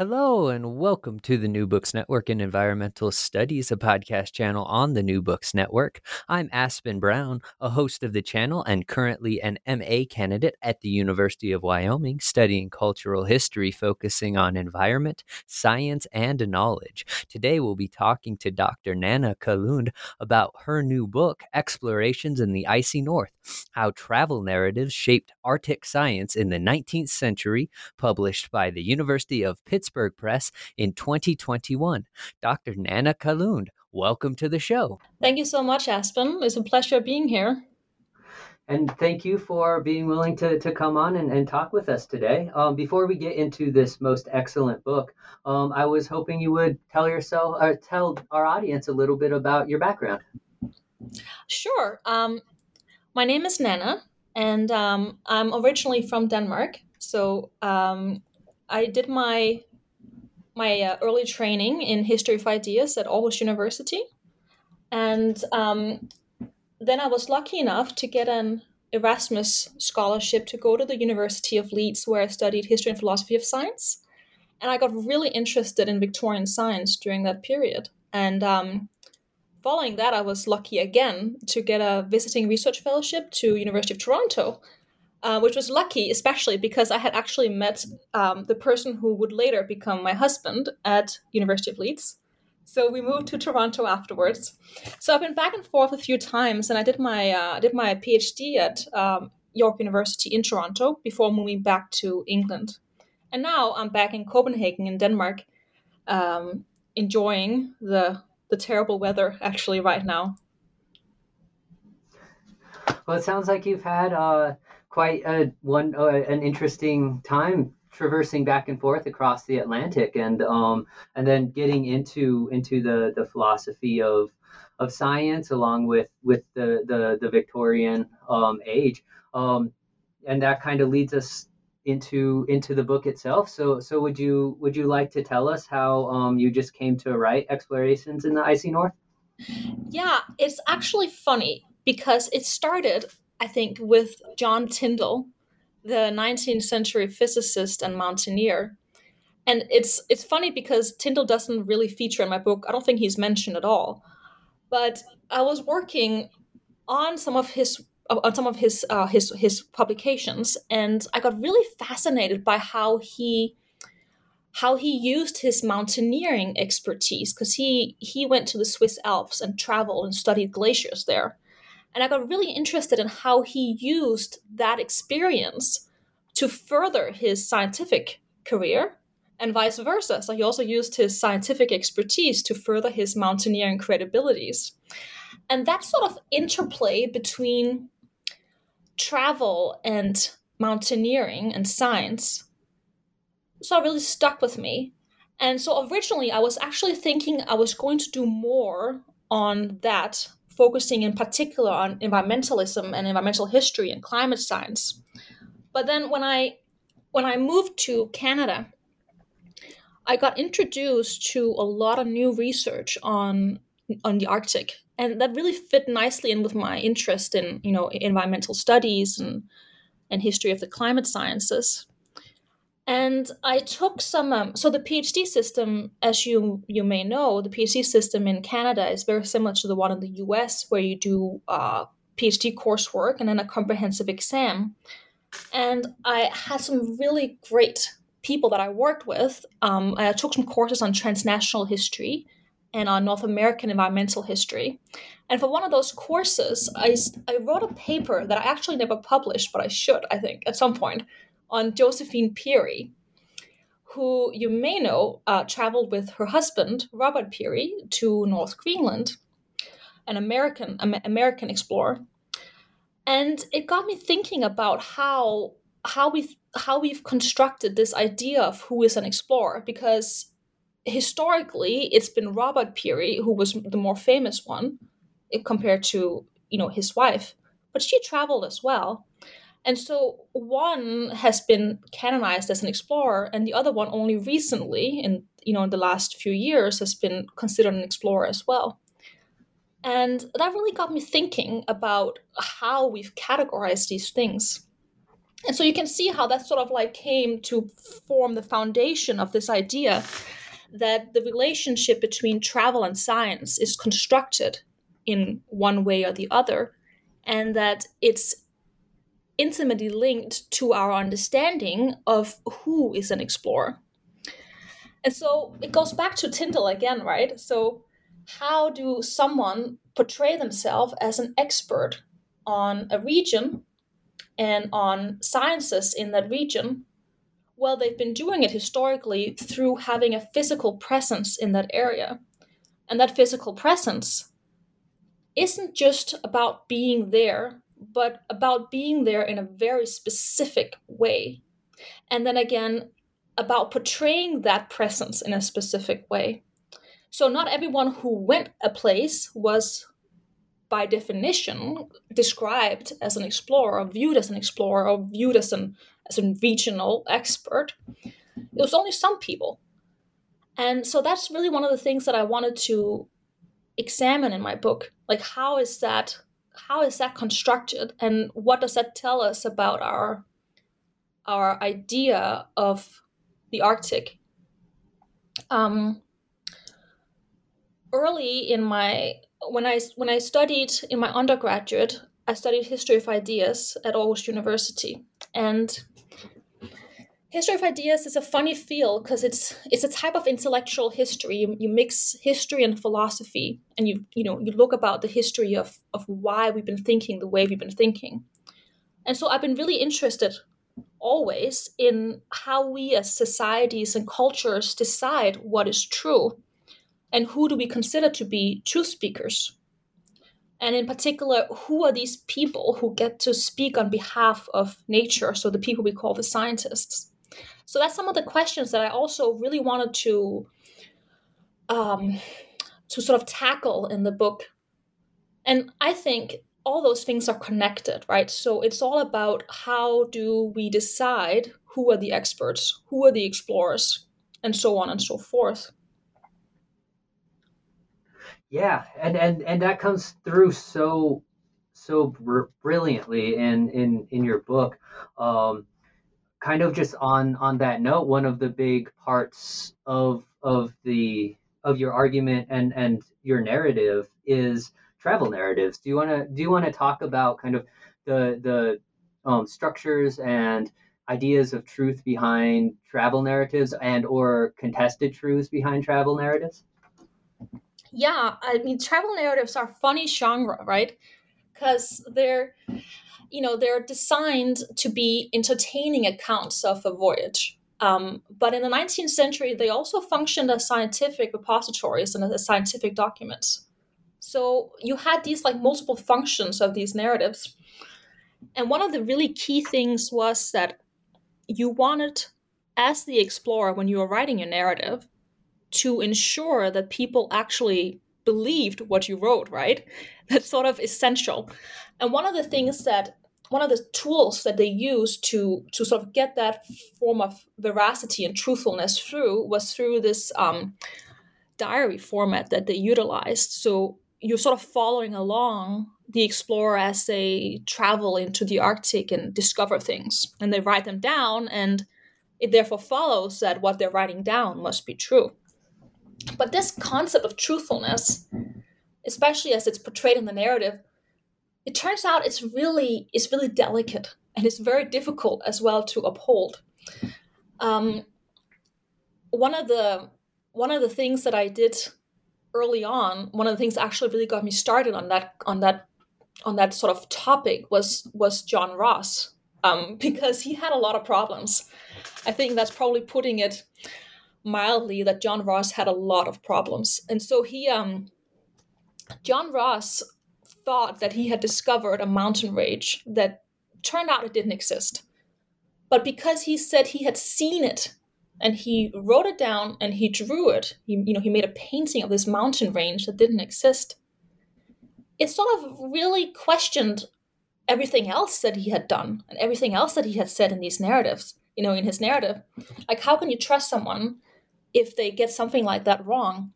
Hello, and welcome to the New Books Network and Environmental Studies, a podcast channel on the New Books Network. I'm Aspen Brown, a host of the channel and currently an MA candidate at the University of Wyoming, studying cultural history, focusing on environment, science, and knowledge. Today, we'll be talking to Dr. Nanna Kaalund about her new book, Explorations in the Icy North How Travel Narratives Shaped Arctic Science in the 19th Century, published by the University of Pittsburgh. Press in 2021. Dr. Nanna Kaalund, welcome to the show. Thank you so much, Aspen. It's a pleasure being here. And thank you for being willing to, to come on and, and talk with us today. Um, before we get into this most excellent book, um, I was hoping you would tell yourself or tell our audience a little bit about your background. Sure. Um, my name is Nanna, and um, I'm originally from Denmark. So um, I did my my uh, early training in history of ideas at Aarhus University. And um, then I was lucky enough to get an Erasmus scholarship to go to the University of Leeds, where I studied history and philosophy of science. And I got really interested in Victorian science during that period. And um, following that, I was lucky again to get a visiting research fellowship to University of Toronto, uh, which was lucky, especially because I had actually met um, the person who would later become my husband at University of Leeds. So we moved to Toronto afterwards. So I've been back and forth a few times, and I did my uh, did my PhD at um, York University in Toronto before moving back to England. And now I'm back in Copenhagen in Denmark, um, enjoying the the terrible weather actually right now. Well, it sounds like you've had uh, quite a one uh, an interesting time traversing back and forth across the Atlantic, and um, and then getting into into the the philosophy of of science along with with the the, the Victorian um, age, um, and that kind of leads us into into the book itself. So so would you would you like to tell us how um, you just came to write explorations in the icy north? Yeah, it's actually funny because it started I think, with John Tyndall, the 19th century physicist and mountaineer. And it's it's funny because Tyndall doesn't really feature in my book. I don't think he's mentioned at all. But I was working on some of his on some of his uh, his his publications, and I got really fascinated by how he how he used his mountaineering expertise because he he went to the Swiss Alps and traveled and studied glaciers there. And I got really interested in how he used that experience to further his scientific career and vice versa. So he also used his scientific expertise to further his mountaineering credibilities. And that sort of interplay between travel and mountaineering and science so really stuck with me. And so originally I was actually thinking I was going to do more on that focusing in particular on environmentalism and environmental history and climate science. But then when I when I moved to Canada, I got introduced to a lot of new research on on the Arctic, and that really fit nicely in with my interest in you know environmental studies and and history of the climate sciences. And I took some. Um, so the PhD system, as you you may know, the PhD system in Canada is very similar to the one in the U.S., where you do uh, PhD coursework and then a comprehensive exam. And I had some really great people that I worked with. Um, I took some courses on transnational history and on North American environmental history. And for one of those courses, I, I wrote a paper that I actually never published, but I should, I think, at some point, on Josephine Peary, who you may know uh, traveled with her husband, Robert Peary, to North Greenland, an American, American explorer. And it got me thinking about how how we how we've constructed this idea of who is an explorer because historically it's been Robert Peary who was the more famous one compared to you know his wife but she traveled as well and so one has been canonized as an explorer and the other one only recently in you know in the last few years has been considered an explorer as well. And that really got me thinking about how we've categorized these things. And so you can see how that sort of like came to form the foundation of this idea that the relationship between travel and science is constructed in one way or the other, and that it's intimately linked to our understanding of who is an explorer. And so it goes back to Tyndall again, right? So, how do someone portray themselves as an expert on a region and on sciences in that region well, they've been doing it historically through having a physical presence in that area. And that physical presence isn't just about being there, but about being there in a very specific way. And then again, about portraying that presence in a specific way. So, not everyone who went a place was, by definition, described as an explorer, or viewed as an explorer, or viewed as an as a regional expert. It was only some people. And so that's really one of the things that I wanted to examine in my book. Like how is that how is that constructed and what does that tell us about our our idea of the Arctic? Um, early in my when I when I studied in my undergraduate, I studied history of ideas at Aarhus University, and history of ideas is a funny field because it's it's a type of intellectual history. You, you mix history and philosophy and you you know you look about the history of of why we've been thinking the way we've been thinking. And so i've been really interested always in how we as societies and cultures decide what is true and who do we consider to be truth speakers. And in particular who are these people who get to speak on behalf of nature so the people we call the scientists so that's some of the questions that I also really wanted to um, to sort of tackle in the book. And I think all those things are connected, right? So it's all about how do we decide who are the experts, who are the explorers, and so on and so forth. Yeah, and and and that comes through so so br- brilliantly in in in your book. Um, kind of just on on that note, one of the big parts of of the of your argument and and your narrative is travel narratives. Do you want to do you want to talk about kind of the the um, structures and ideas of truth behind travel narratives and or contested truths behind travel narratives? Yeah, I mean travel narratives are funny genre, right? Because they're you know they're designed to be entertaining accounts of a voyage. Um, but in the 19th century they also functioned as scientific repositories and as scientific documents. So you had these like multiple functions of these narratives. And one of the really key things was that you wanted as the explorer when you were writing your narrative to ensure that people actually believed what you wrote right that's sort of essential and one of the things that one of the tools that they used to to sort of get that form of veracity and truthfulness through was through this um, diary format that they utilized. So you're sort of following along the explorer as they travel into the Arctic and discover things, and they write them down, and it therefore follows that what they're writing down must be true. But this concept of truthfulness, especially as it's portrayed in the narrative, it turns out it's really it's really delicate and it's very difficult as well to uphold. Um, one of the one of the things that I did early on, one of the things actually really got me started on that on that on that sort of topic was was John Ross um, because he had a lot of problems. I think that's probably putting it mildly that John Ross had a lot of problems, and so he um, John Ross thought that he had discovered a mountain range that turned out it didn't exist. But because he said he had seen it and he wrote it down and he drew it, he, you know, he made a painting of this mountain range that didn't exist. It sort of really questioned everything else that he had done and everything else that he had said in these narratives, you know, in his narrative. Like, how can you trust someone if they get something like that wrong?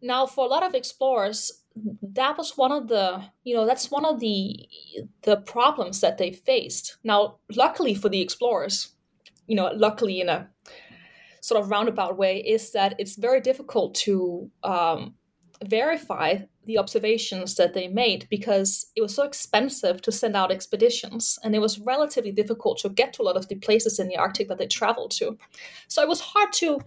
Now, for a lot of explorers, that was one of the you know that's one of the the problems that they faced now luckily for the explorers you know luckily in a sort of roundabout way is that it's very difficult to um, verify the observations that they made because it was so expensive to send out expeditions and it was relatively difficult to get to a lot of the places in the arctic that they traveled to so it was hard to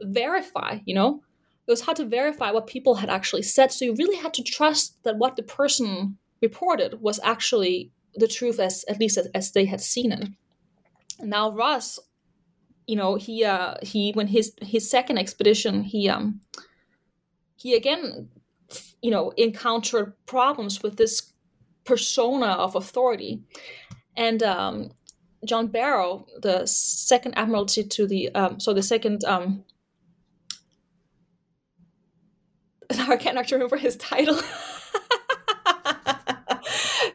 verify you know it was hard to verify what people had actually said. So you really had to trust that what the person reported was actually the truth, as at least as, as they had seen it. Now Ross, you know, he uh, he when his his second expedition, he um he again, you know, encountered problems with this persona of authority, and um, John Barrow, the second admiralty to the um, so the second um, I can't actually remember his title.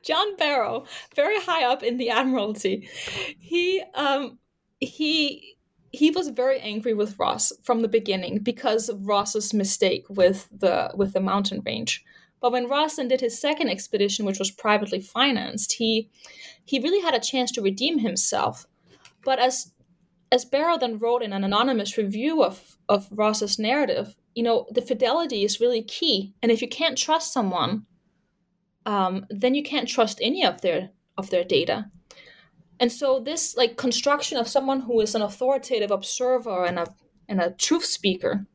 John Barrow, very high up in the Admiralty, he um, he he was very angry with Ross from the beginning because of Ross's mistake with the with the mountain range. But when Ross then did his second expedition, which was privately financed, he he really had a chance to redeem himself. But as as Barrow then wrote in an anonymous review of of Ross's narrative, you know the fidelity is really key and if you can't trust someone um, then you can't trust any of their of their data and so this like construction of someone who is an authoritative observer and a and a truth speaker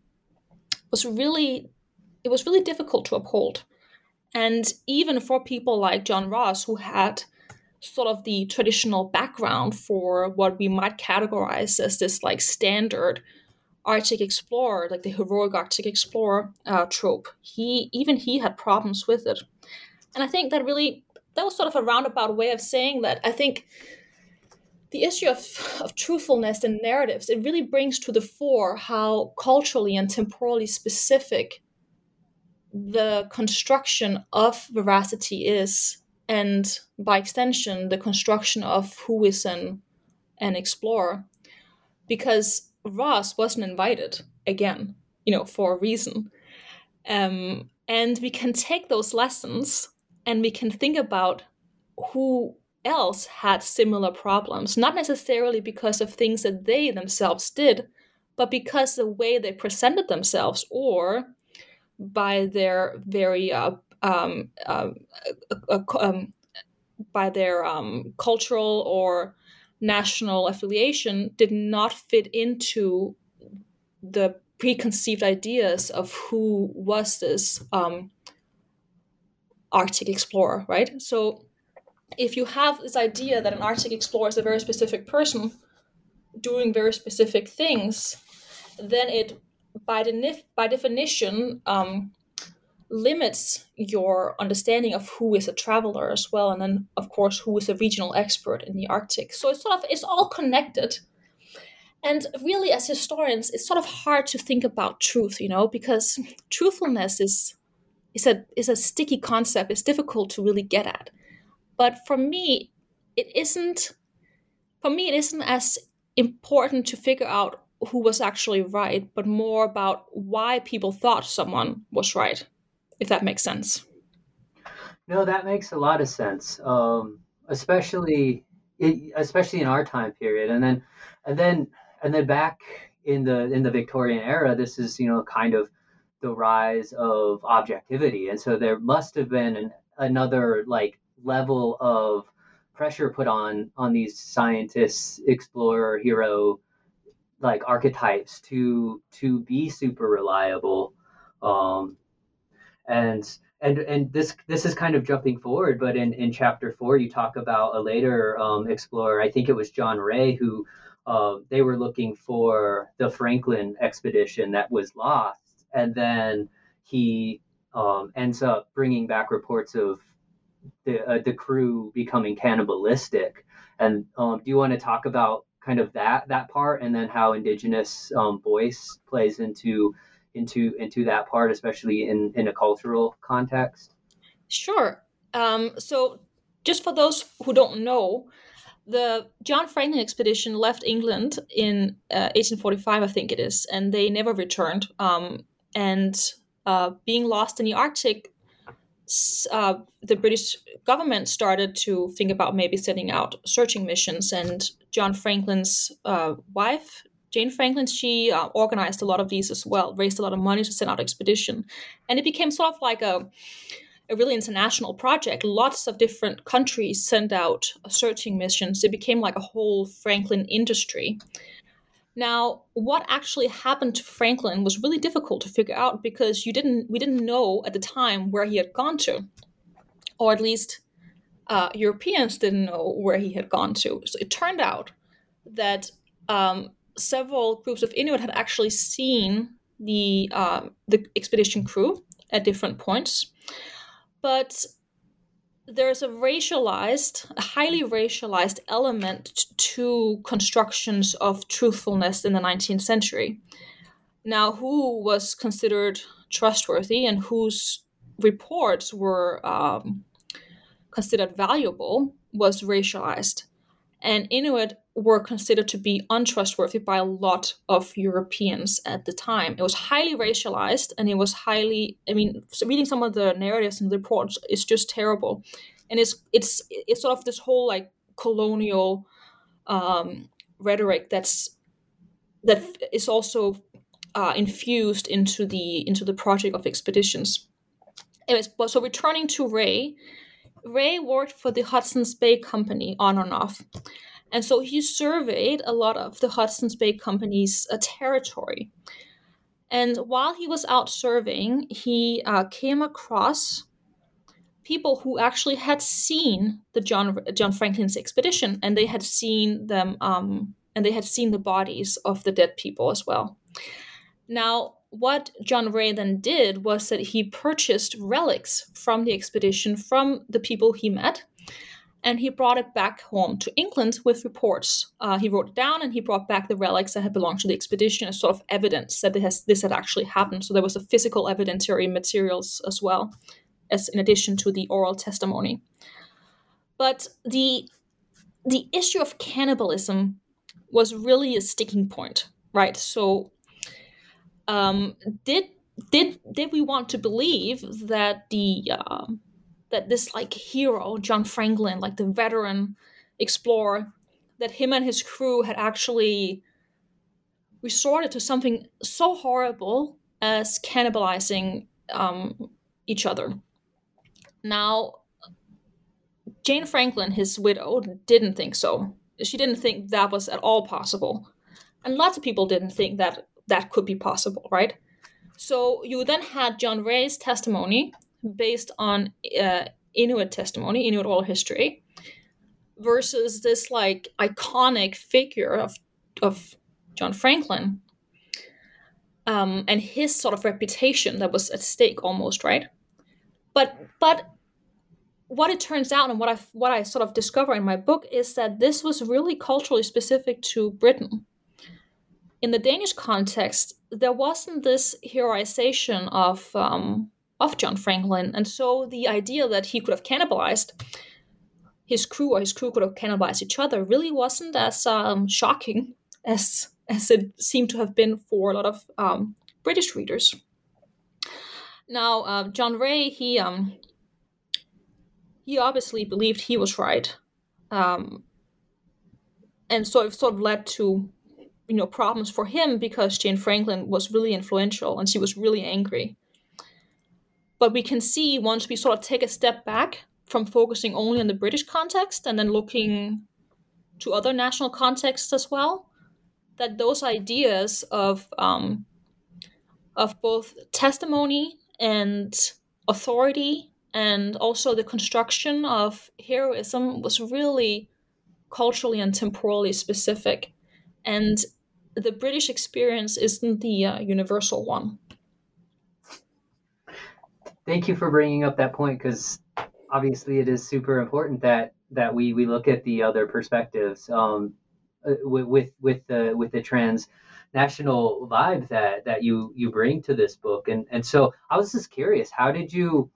was really it was really difficult to uphold and even for people like john ross who had sort of the traditional background for what we might categorize as this like standard Arctic explorer, like the heroic Arctic explorer uh, trope, he even he had problems with it, and I think that really that was sort of a roundabout way of saying that. I think the issue of, of truthfulness and narratives it really brings to the fore how culturally and temporally specific the construction of veracity is, and by extension, the construction of who is an an explorer, because Ross wasn't invited again, you know, for a reason. Um, and we can take those lessons and we can think about who else had similar problems, not necessarily because of things that they themselves did, but because the way they presented themselves or by their very uh, um, uh, uh, um, by their um, cultural or national affiliation did not fit into the preconceived ideas of who was this um, Arctic explorer, right? So if you have this idea that an Arctic explorer is a very specific person doing very specific things, then it, by, the, by definition, um, limits your understanding of who is a traveler as well and then of course who is a regional expert in the arctic. So it's sort of it's all connected. And really as historians it's sort of hard to think about truth you know because truthfulness is is a is a sticky concept. It's difficult to really get at but for me, it isn't. For me, it isn't as important to figure out who was actually right, but more about why people thought someone was right, if that makes sense. No, that makes a lot of sense, um, especially especially in our time period, and then and then and then back in the in the Victorian era, this is you know kind of the rise of objectivity, and so there must have been an, another like level of pressure put on on these scientists, explorer, hero like archetypes to to be super reliable. Um and and and this this is kind of jumping forward but in in chapter four you talk about a later um explorer. I think it was john rae who uh, they were looking for the franklin expedition that was lost. And then he um, ends up bringing back reports of the uh, the crew becoming cannibalistic and um, do you want to talk about kind of that that part, and then how indigenous um, voice plays into into into that part, especially in in a cultural context. Sure. Um, so, just for those who don't know, the John Franklin expedition left England in uh, 1845, I think it is, and they never returned. Um, and uh, being lost in the Arctic, uh, the British government started to think about maybe sending out searching missions. And John Franklin's uh, wife, Jane Franklin, she uh, organized a lot of these as well, raised a lot of money to send out expedition, and it became sort of like a a really international project. Lots of different countries sent out searching missions. It became like a whole Franklin industry. Now, what actually happened to Franklin was really difficult to figure out because you didn't we didn't know at the time where he had gone to, or at least uh, Europeans didn't know where he had gone to. So it turned out that um, several groups of Inuit had actually seen the uh, the expedition crew at different points, but there's a racialized, a highly racialized element to constructions of truthfulness in the 19th century. Now, who was considered trustworthy and whose reports were um, considered valuable was racialized. And Inuit were considered to be untrustworthy by a lot of Europeans at the time. It was highly racialized and it was highly, I mean, reading some of the narratives and reports is just terrible. And it's it's it's sort of this whole like colonial um, rhetoric that's that is also uh, infused into the into the project of expeditions. Anyways, but so returning to Rae, Rae worked for the Hudson's Bay Company on and off. And so he surveyed a lot of the Hudson's Bay Company's uh, territory. And while he was out surveying, he uh, came across people who actually had seen the John John Franklin's expedition, and they had seen them, um, and they had seen the bodies of the dead people as well. Now, what John Rae then did was that he purchased relics from the expedition from the people he met, and he brought it back home to England with reports. Uh, he wrote it down and he brought back the relics that had belonged to the expedition as sort of evidence that this had actually happened. So there was a physical evidentiary materials as well, as in addition to the oral testimony. But the the issue of cannibalism was really a sticking point, right? So um, did did did we want to believe that the uh, that this like hero John Franklin, like the veteran explorer, that him and his crew had actually resorted to something so horrible as cannibalizing um, each other. Now, Jane Franklin, his widow, didn't think so. She didn't think that was at all possible. And lots of people didn't think that that could be possible, right? So you then had John Rae's testimony based on uh, Inuit testimony, Inuit oral history, versus this like iconic figure of of John Franklin um, and his sort of reputation that was at stake almost, right? But but what it turns out and what I what I sort of discover in my book is that this was really culturally specific to Britain in the Danish context, there wasn't this heroization of um, of John Franklin, and so the idea that he could have cannibalized his crew or his crew could have cannibalized each other really wasn't as um, shocking as as it seemed to have been for a lot of um, British readers. Now, uh, John Rae, he um, he obviously believed he was right, um, and so it sort of led to you know problems for him because Jane Franklin was really influential and she was really angry. But we can see once we sort of take a step back from focusing only on the British context and then looking to other national contexts as well, that those ideas of um, of both testimony and authority and also the construction of heroism was really culturally and temporally specific. And the british experience isn't the uh, universal one thank you for bringing up that point because obviously it is super important that that we we look at the other perspectives um, uh, with with the with the trans national vibe that that you you bring to this book. And and so i was just curious how did you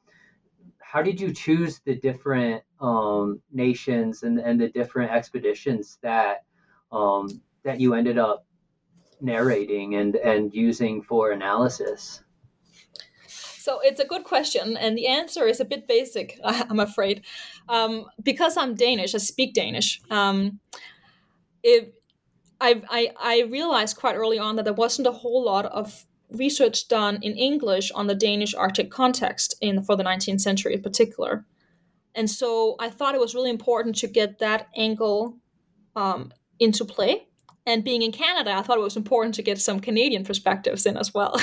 how did you choose the different um, nations and and the different expeditions that um, that you ended up narrating and and using for analysis so it's a good question and the answer is a bit basic i'm afraid um, because i'm danish i speak danish um, it, I, I, I realized quite early on that there wasn't a whole lot of research done in English on the Danish Arctic context in for the 19th century in particular. And so I thought it was really important to get that angle um, into play. And being in Canada, I thought it was important to get some Canadian perspectives in as well.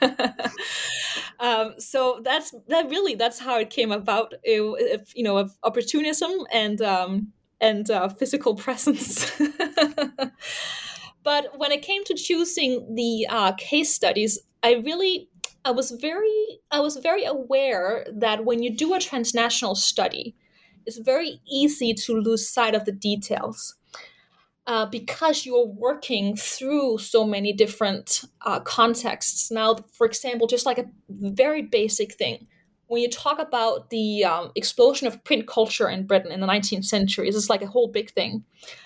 um, so that's that really that's how it came about. It, it, you know, of opportunism and um, and uh, physical presence. but when it came to choosing the uh, case studies, I really I was very I was very aware that when you do a transnational study, it's very easy to lose sight of the details. Uh, because you're working through so many different uh, contexts. Now, for example, just like a very basic thing, when you talk about the um, explosion of print culture in Britain in the 19th century, this is like a whole big thing,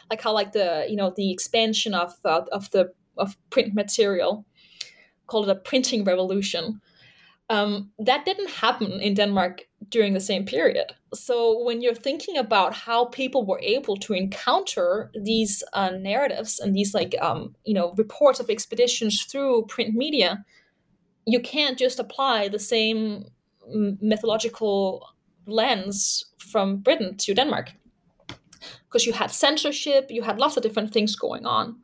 like how like the you know the expansion of uh, of the of print material, called it a printing revolution. Um, that didn't happen in Denmark during the same period. So when you're thinking about how people were able to encounter these uh, narratives and these like um, you know reports of expeditions through print media, you can't just apply the same mythological lens from Britain to Denmark. Because you had censorship, you had lots of different things going on.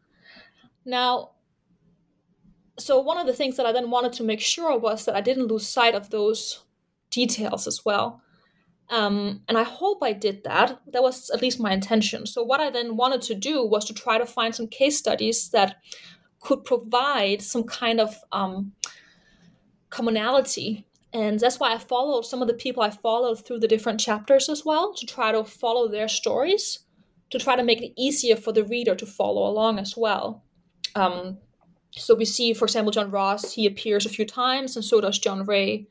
Now, so one of the things that I then wanted to make sure was that I didn't lose sight of those details as well. Um, and I hope I did that. That was at least my intention. So, what I then wanted to do was to try to find some case studies that could provide some kind of um, commonality and that's why I followed some of the people I followed through the different chapters as well to try to follow their stories, to try to make it easier for the reader to follow along as well. Um, so we see, for example, John Ross, he appears a few times, and so does John Rae.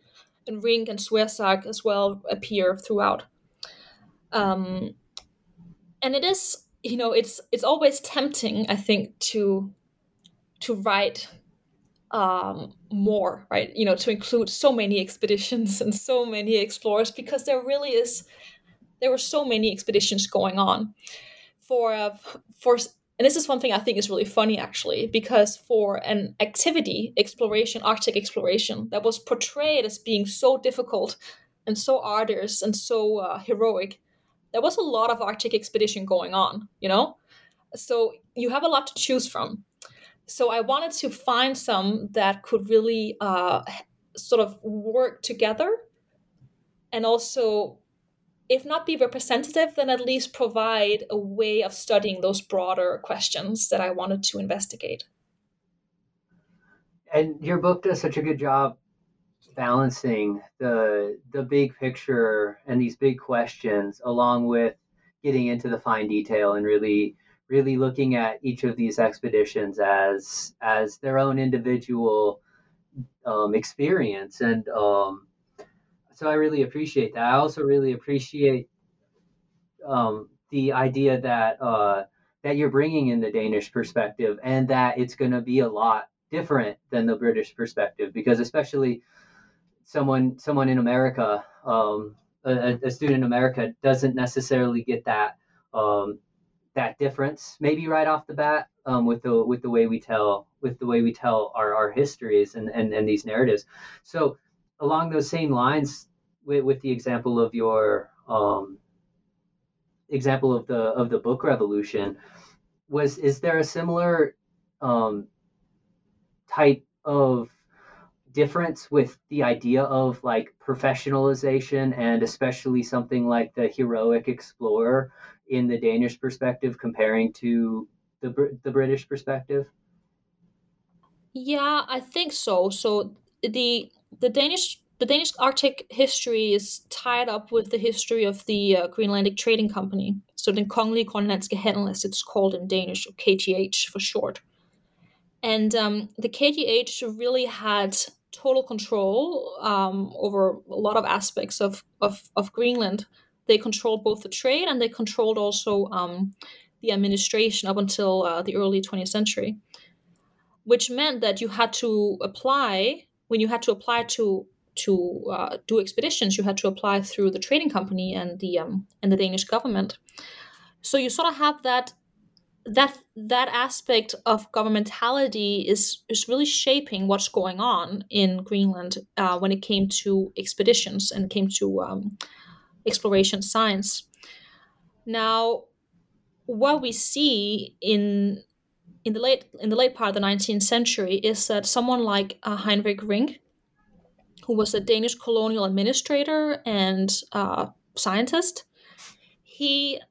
And Rink and Swersag as well appear throughout. Um, and it is, you know, it's it's always tempting, I think, to to write um, more, right? You know, to include so many expeditions and so many explorers because there really is there were so many expeditions going on for uh, for and this is one thing I think is really funny actually because for an activity exploration Arctic exploration that was portrayed as being so difficult and so arduous and so uh, heroic there was a lot of Arctic expedition going on you know? So you have a lot to choose from. So I wanted to find some that could really uh, sort of work together and also, if not be representative, then at least provide a way of studying those broader questions that I wanted to investigate. And your book does such a good job balancing the the big picture and these big questions along with getting into the fine detail and really really looking at each of these expeditions as as their own individual um, experience and um, so i really appreciate that i also really appreciate um, the idea that uh, that you're bringing in the Danish perspective, and that it's going to be a lot different than the British perspective, because especially someone someone in America, um, a, a, student in America, doesn't necessarily get that um, that difference maybe right off the bat um, with the with the way we tell with the way we tell our, our histories and, and, and these narratives. So along those same lines, with, with the example of your um, example of the of the book revolution, was is there a similar um, type of difference with the idea of like professionalization and especially something like the heroic explorer in the Danish perspective comparing to the the British perspective? Yeah, I think so. So the the Danish the Danish Arctic history is tied up with the history of the uh, Greenlandic Trading Company. So the Kongelige Grønlandske Handel, as it's called in Danish, or KGH for short. And um, the KGH really had total control um, over a lot of aspects of, of, of, Greenland. They controlled both the trade and they controlled also um, the administration up until uh, the early 20th century, which meant that you had to apply, when you had to apply to to uh, do expeditions, you had to apply through the trading company and the um, and the Danish government. So you sort of have that that that aspect of governmentality is is really shaping what's going on in Greenland uh, when it came to expeditions and came to um, exploration science. Now, what we see in in the late in the late part of the 19th century is that someone like uh, Hinrich Rink, who was a Danish colonial administrator and uh, scientist, he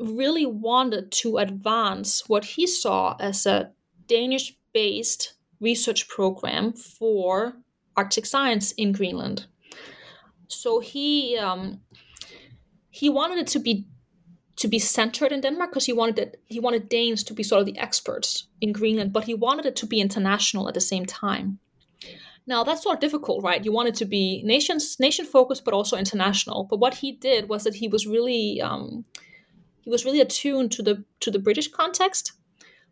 really wanted to advance what he saw as a Danish based research program for Arctic science in Greenland. So he um, he wanted it to be to be centered in Denmark because he wanted it he wanted Danes to be sort of the experts in Greenland, but he wanted it to be international at the same time. Now that's sort of difficult, right? You want it to be nations nation focused, but also international. But what he did was that he was really um, he was really attuned to the to the British context.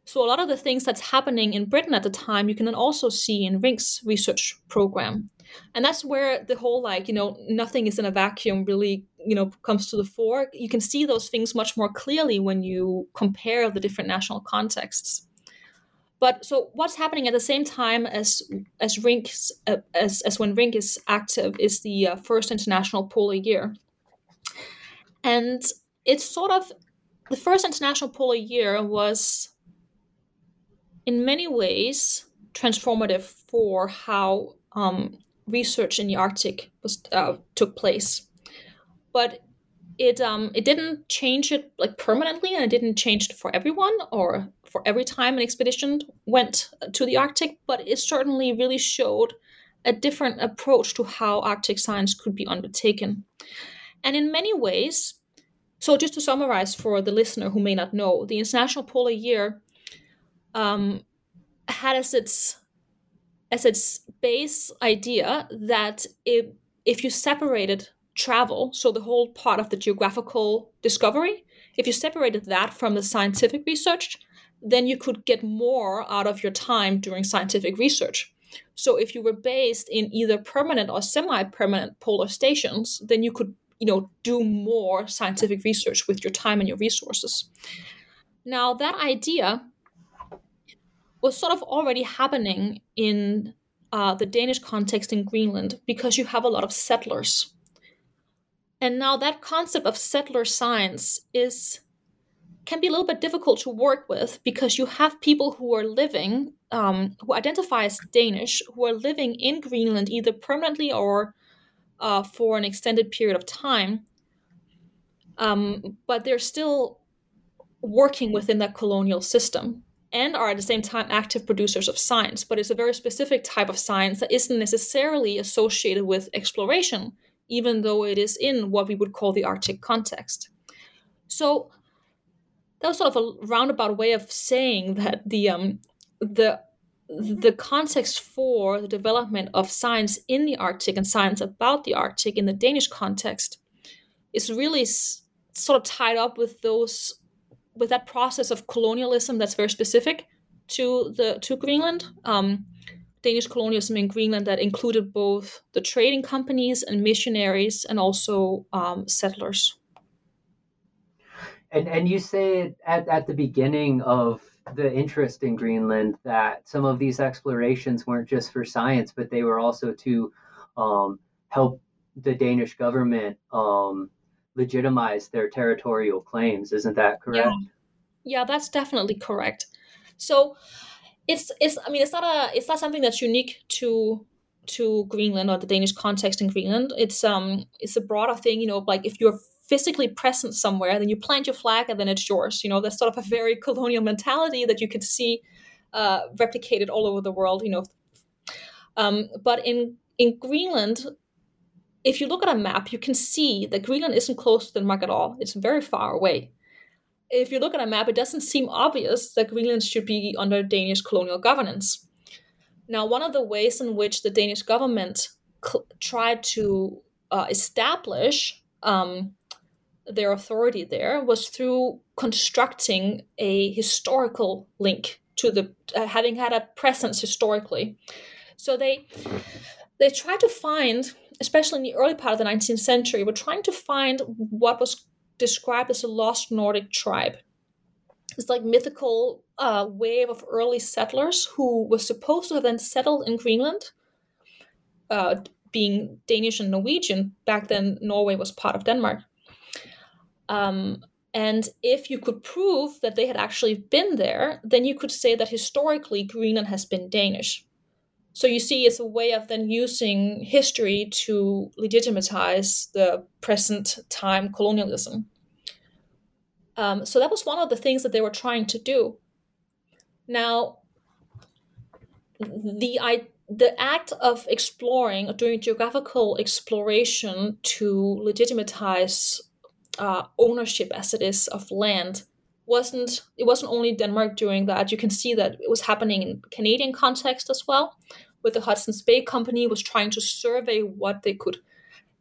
So a lot of the things that's happening in Britain at the time, you can then also see in Rink's research program, and that's where the whole like you know nothing is in a vacuum really you know comes to the fore. You can see those things much more clearly when you compare the different national contexts. But so what's happening at the same time as as Rink uh, as as when Rink is active is the uh, first international polar year, and it's sort of the first international polar year was in many ways transformative for how um, research in the Arctic was uh, took place, but it um, it didn't change it like permanently, and it didn't change it for everyone or for every time an expedition went to the Arctic. But it certainly really showed a different approach to how Arctic science could be undertaken, and in many ways, so, just to summarize for the listener who may not know, the International Polar Year um, had as its as its base idea that if, if you separated travel, so the whole part of the geographical discovery, if you separated that from the scientific research, then you could get more out of your time during scientific research. So if you were based in either permanent or semi-permanent polar stations, then you could you know do more scientific research with your time and your resources now that idea was sort of already happening in uh, the danish context in greenland because you have a lot of settlers and now that concept of settler science is can be a little bit difficult to work with because you have people who are living um, who identify as danish who are living in greenland either permanently or uh, for an extended period of time, um, but they're still working within that colonial system and are at the same time active producers of science. But it's a very specific type of science that isn't necessarily associated with exploration, even though it is in what we would call the Arctic context. So that was sort of a roundabout way of saying that the um, the the context for the development of science in the Arctic and science about the Arctic in the Danish context is really sort of tied up with those with that process of colonialism that's very specific to the to Greenland. Um, Danish colonialism in Greenland that included both the trading companies and missionaries and also um, settlers. And and you say at, at the beginning of the interest in Greenland that some of these explorations weren't just for science, but they were also to um, help the Danish government um, legitimize their territorial claims. Isn't that correct? Yeah. yeah, that's definitely correct. So it's it's I mean it's not a it's not something that's unique to to Greenland or the Danish context in Greenland. It's um it's a broader thing, you know, like if you're physically present somewhere, then you plant your flag and then it's yours. You know, that's sort of a very colonial mentality that you can see uh, replicated all over the world. You know, um, but in in Greenland, if you look at a map, you can see that Greenland isn't close to Denmark at all. It's very far away. If you look at a map, it doesn't seem obvious that Greenland should be under Danish colonial governance. Now, one of the ways in which the Danish government cl- tried to uh, establish um, their authority there was through constructing a historical link to the uh, having had a presence historically. So they they tried to find especially in the early part of the 19th century, were trying to find what was described as a lost Nordic tribe. It's like mythical uh, wave of early settlers who were supposed to have then settled in Greenland, uh, being Danish and Norwegian. Back then, Norway was part of Denmark. Um, and if you could prove that they had actually been there, then you could say that historically Greenland has been Danish. So you see, it's a way of then using history to legitimize the present time colonialism. Um, so that was one of the things that they were trying to do. Now, the I, the act of exploring or doing geographical exploration to legitimize uh, ownership as it is of land wasn't it wasn't only Denmark doing that. You can see that it was happening in Canadian context as well, with the Hudson's Bay Company was trying to survey what they could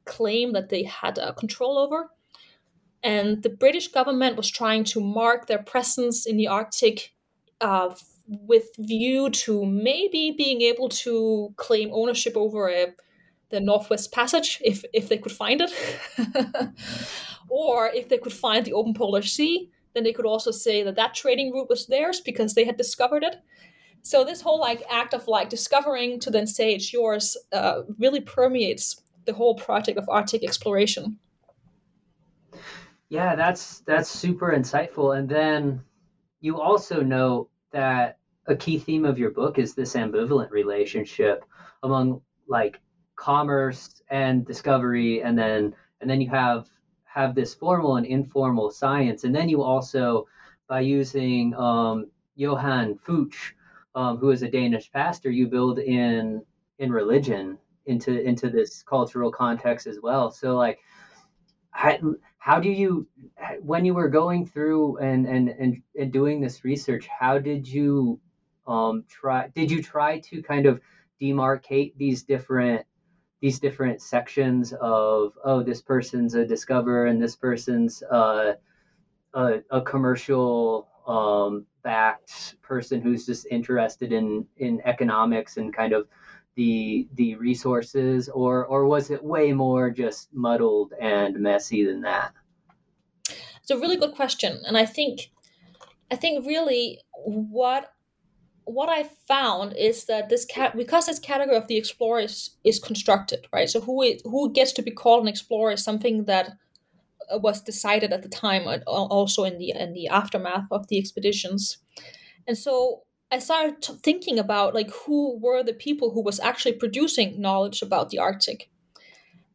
claim that they had uh, control over. And the British government was trying to mark their presence in the Arctic uh, with view to maybe being able to claim ownership over a, the Northwest Passage if, if they could find it. or if they could find the open polar sea then they could also say that that trading route was theirs because they had discovered it. So this whole like act of like discovering to then say it's yours uh, really permeates the whole project of Arctic exploration. Yeah, that's that's super insightful. And then you also know that a key theme of your book is this ambivalent relationship among like commerce and discovery and then and then you have have this formal and informal science. And then you also, by using um, Johan Fuchs, um, who is a Danish pastor, you build in in religion into into this cultural context as well. So like, how, how do you when you were going through and and and, and doing this research, how did you um, try? Did you try to kind of demarcate these different these different sections of oh this person's a discoverer and this person's uh, a, a commercial um, backed person who's just interested in in economics and kind of the the resources or or was it way more just muddled and messy than that? It's a really good question and i think i think really what what I found is that this cat because this category of the explorer is, is constructed, right? So who it, who gets to be called an explorer is something that uh, was decided at the time, also in the in the aftermath of the expeditions, and so I started t- thinking about like who were the people who was actually producing knowledge about the Arctic,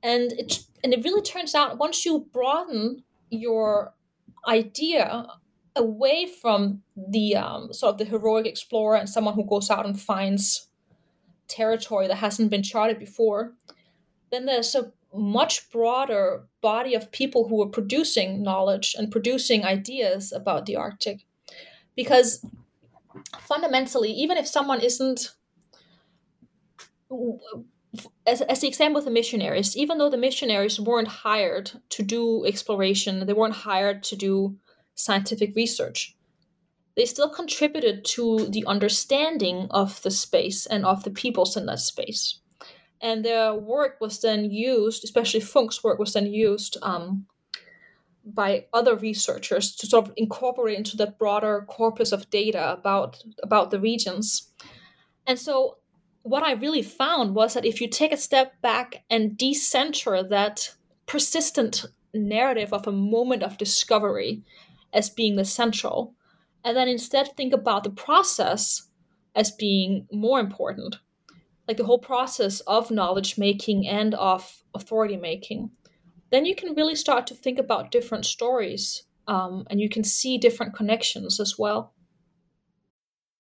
and it and it really turns out once you broaden your idea away from the um, sort of the heroic explorer and someone who goes out and finds territory that hasn't been charted before, then there's a much broader body of people who are producing knowledge and producing ideas about the Arctic. Because fundamentally, even if someone isn't as, as the example with the missionaries, even though the missionaries weren't hired to do exploration, they weren't hired to do scientific research, they still contributed to the understanding of the space and of the peoples in that space. And their work was then used, especially Funk's work was then used um, by other researchers to sort of incorporate into the broader corpus of data about about the regions. And so what I really found was that if you take a step back and decenter that persistent narrative of a moment of discovery as being the central, and then instead think about the process as being more important, like the whole process of knowledge making and of authority making, then you can really start to think about different stories um, and you can see different connections as well.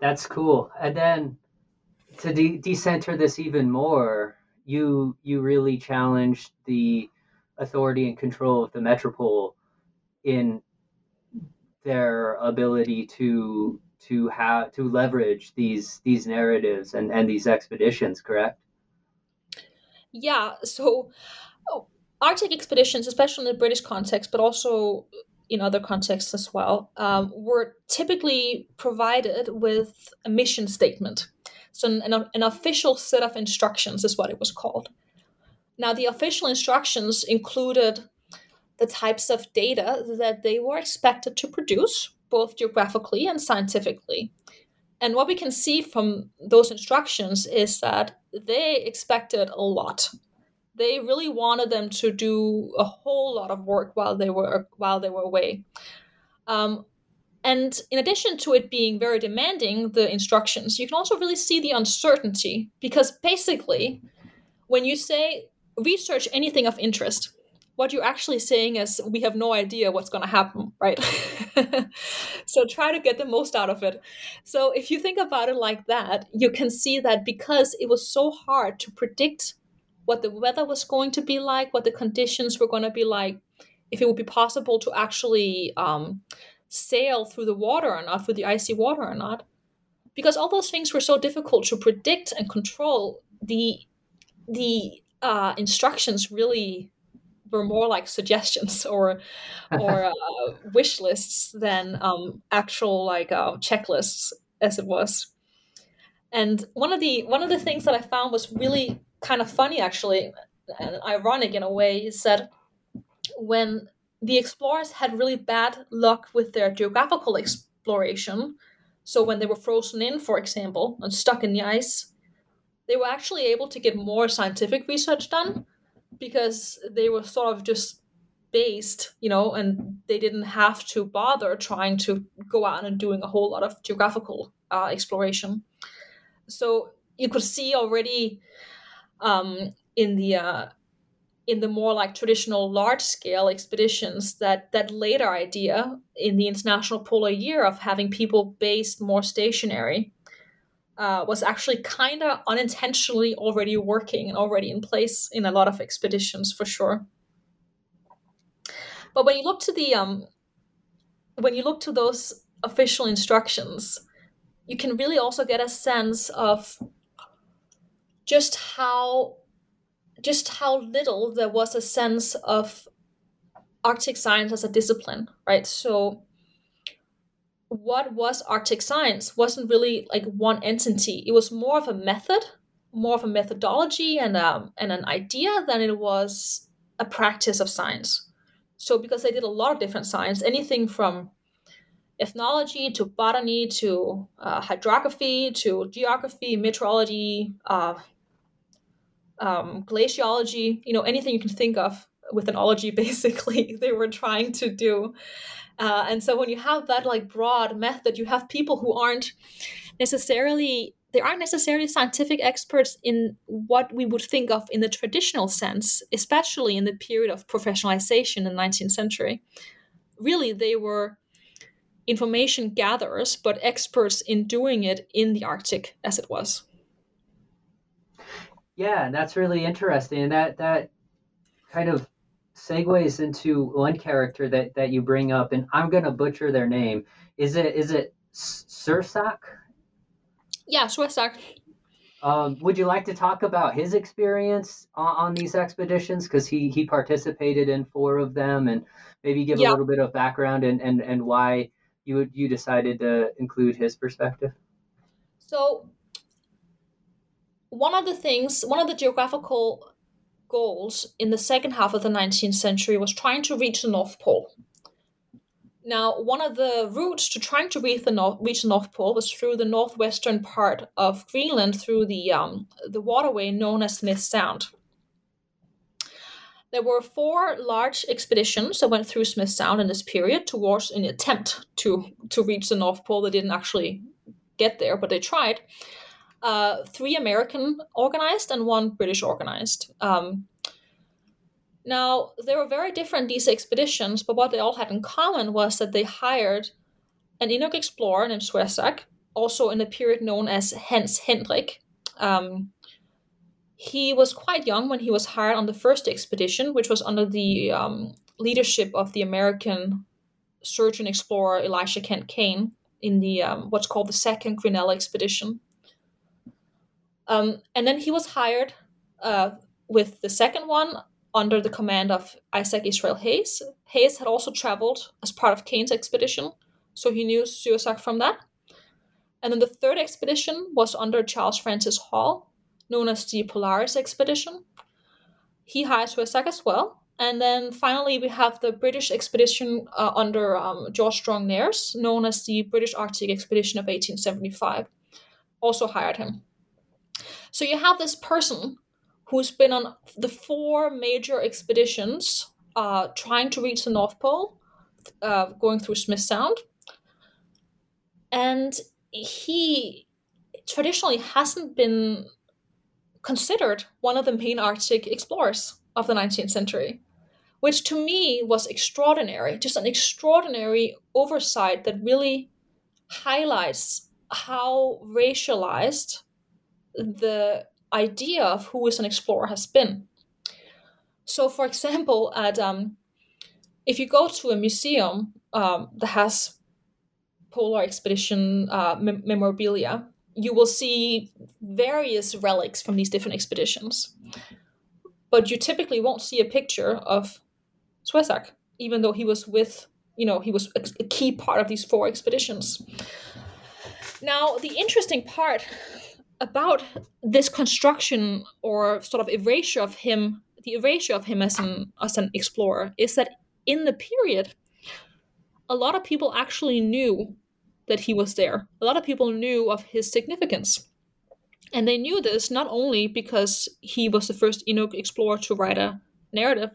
That's cool. And then to de- decenter this even more, you you really challenged the authority and control of the metropole in their ability to to have to leverage these these narratives and and these expeditions correct yeah so oh, arctic expeditions especially in the british context but also in other contexts as well, um, were typically provided with a mission statement. So, an, an official set of instructions is what it was called. Now, the official instructions included the types of data that they were expected to produce, both geographically and scientifically. And what we can see from those instructions is that they expected a lot they really wanted them to do a whole lot of work while they were while they were away. Um, and in addition to it being very demanding, the instructions, you can also really see the uncertainty because basically, when you say research anything of interest, what you're actually saying is we have no idea what's going to happen, right? so try to get the most out of it. So if you think about it like that, you can see that because it was so hard to predict what the weather was going to be like, what the conditions were going to be like, if it would be possible to actually um, sail through the water or not, through the icy water or not. Because all those things were so difficult to predict and control, the the uh, instructions really were more like suggestions or or uh, wish lists than um, actual like uh, checklists as it was. And one of the one of the things that I found was really kind of funny actually and ironic in a way is that when the explorers had really bad luck with their geographical exploration so when they were frozen in for example and stuck in the ice they were actually able to get more scientific research done because they were sort of just based you know and they didn't have to bother trying to go out and doing a whole lot of geographical uh, exploration. So you could see already um, in the uh, in the more like traditional large scale expeditions that that later idea in the international polar year of having people based more stationary uh, was actually kind of unintentionally already working and already in place in a lot of expeditions for sure. But when you look to the um when you look to those official instructions you can really also get a sense of just how just how little there was a sense of Arctic science as a discipline, right? So what was Arctic science wasn't really like one entity. It was more of a method, more of a methodology and um, and an idea than it was a practice of science. So because they did a lot of different science, anything from ethnology to botany to uh, hydrography to geography, meteorology, uh, um, glaciology, you know, anything you can think of with an ology, basically, they were trying to do. Uh, and so when you have that like broad method, you have people who aren't necessarily they aren't necessarily scientific experts in what we would think of in the traditional sense, especially in the period of professionalization in the 19th century. Really, they were information gatherers, but experts in doing it in the Arctic as it was. Yeah, and that's really interesting. And that that kind of segues into one character that that you bring up, and I'm gonna butcher their name. Is it is it Sursak? Yeah, Sursak. Um, would you like to talk about his experience on, on these expeditions? Because he he participated in four of them, and maybe give yeah. a little bit of background and and and why you you decided to include his perspective. So one of the things, one of the geographical goals in the second half of the 19th century was trying to reach the North Pole. Now, one of the routes to trying to reach the North, reach the North Pole was through the northwestern part of Greenland through the, um, the waterway known as Smith Sound. There were four large expeditions that went through Smith Sound in this period towards an attempt to, to reach the North Pole. They didn't actually get there, but they tried uh, three American organized and one British organized. Um, now, they were very different, these expeditions, but what they all had in common was that they hired an Inuk explorer named Suersaq, also in a period known as Hans Hendrik. Um, he was quite young when he was hired on the first expedition, which was under the um, leadership of the American surgeon explorer Elisha Kent Kane in the um, what's called the Second Grinnell Expedition. Um, and then he was hired uh, with the second one under the command of Isaac Israel Hayes. Hayes had also traveled as part of Kane's expedition, so he knew Suersaq from that. And then the third expedition was under Charles Francis Hall, known as the Polaris Expedition. He hired Suersaq as well. And then finally, we have the British expedition uh, under um, George Strong Nares, known as the British Arctic Expedition of 1875, also hired him. So you have this person who's been on the four major expeditions uh, trying to reach the North Pole, uh, going through Smith Sound. And he traditionally hasn't been considered one of the main Arctic explorers of the 19th century, which to me was extraordinary, just an extraordinary oversight that really highlights how racialized the idea of who is an explorer has been. So, for example, at um, if you go to a museum um, that has polar expedition uh, mem- memorabilia, you will see various relics from these different expeditions. But you typically won't see a picture of Suersaq, even though he was with, you know, he was a, a key part of these four expeditions. Now, the interesting part about this construction or sort of erasure of him, the erasure of him as an as an explorer, is that in the period, a lot of people actually knew that he was there. A lot of people knew of his significance. And they knew this not only because he was the first Inuk explorer to write a narrative,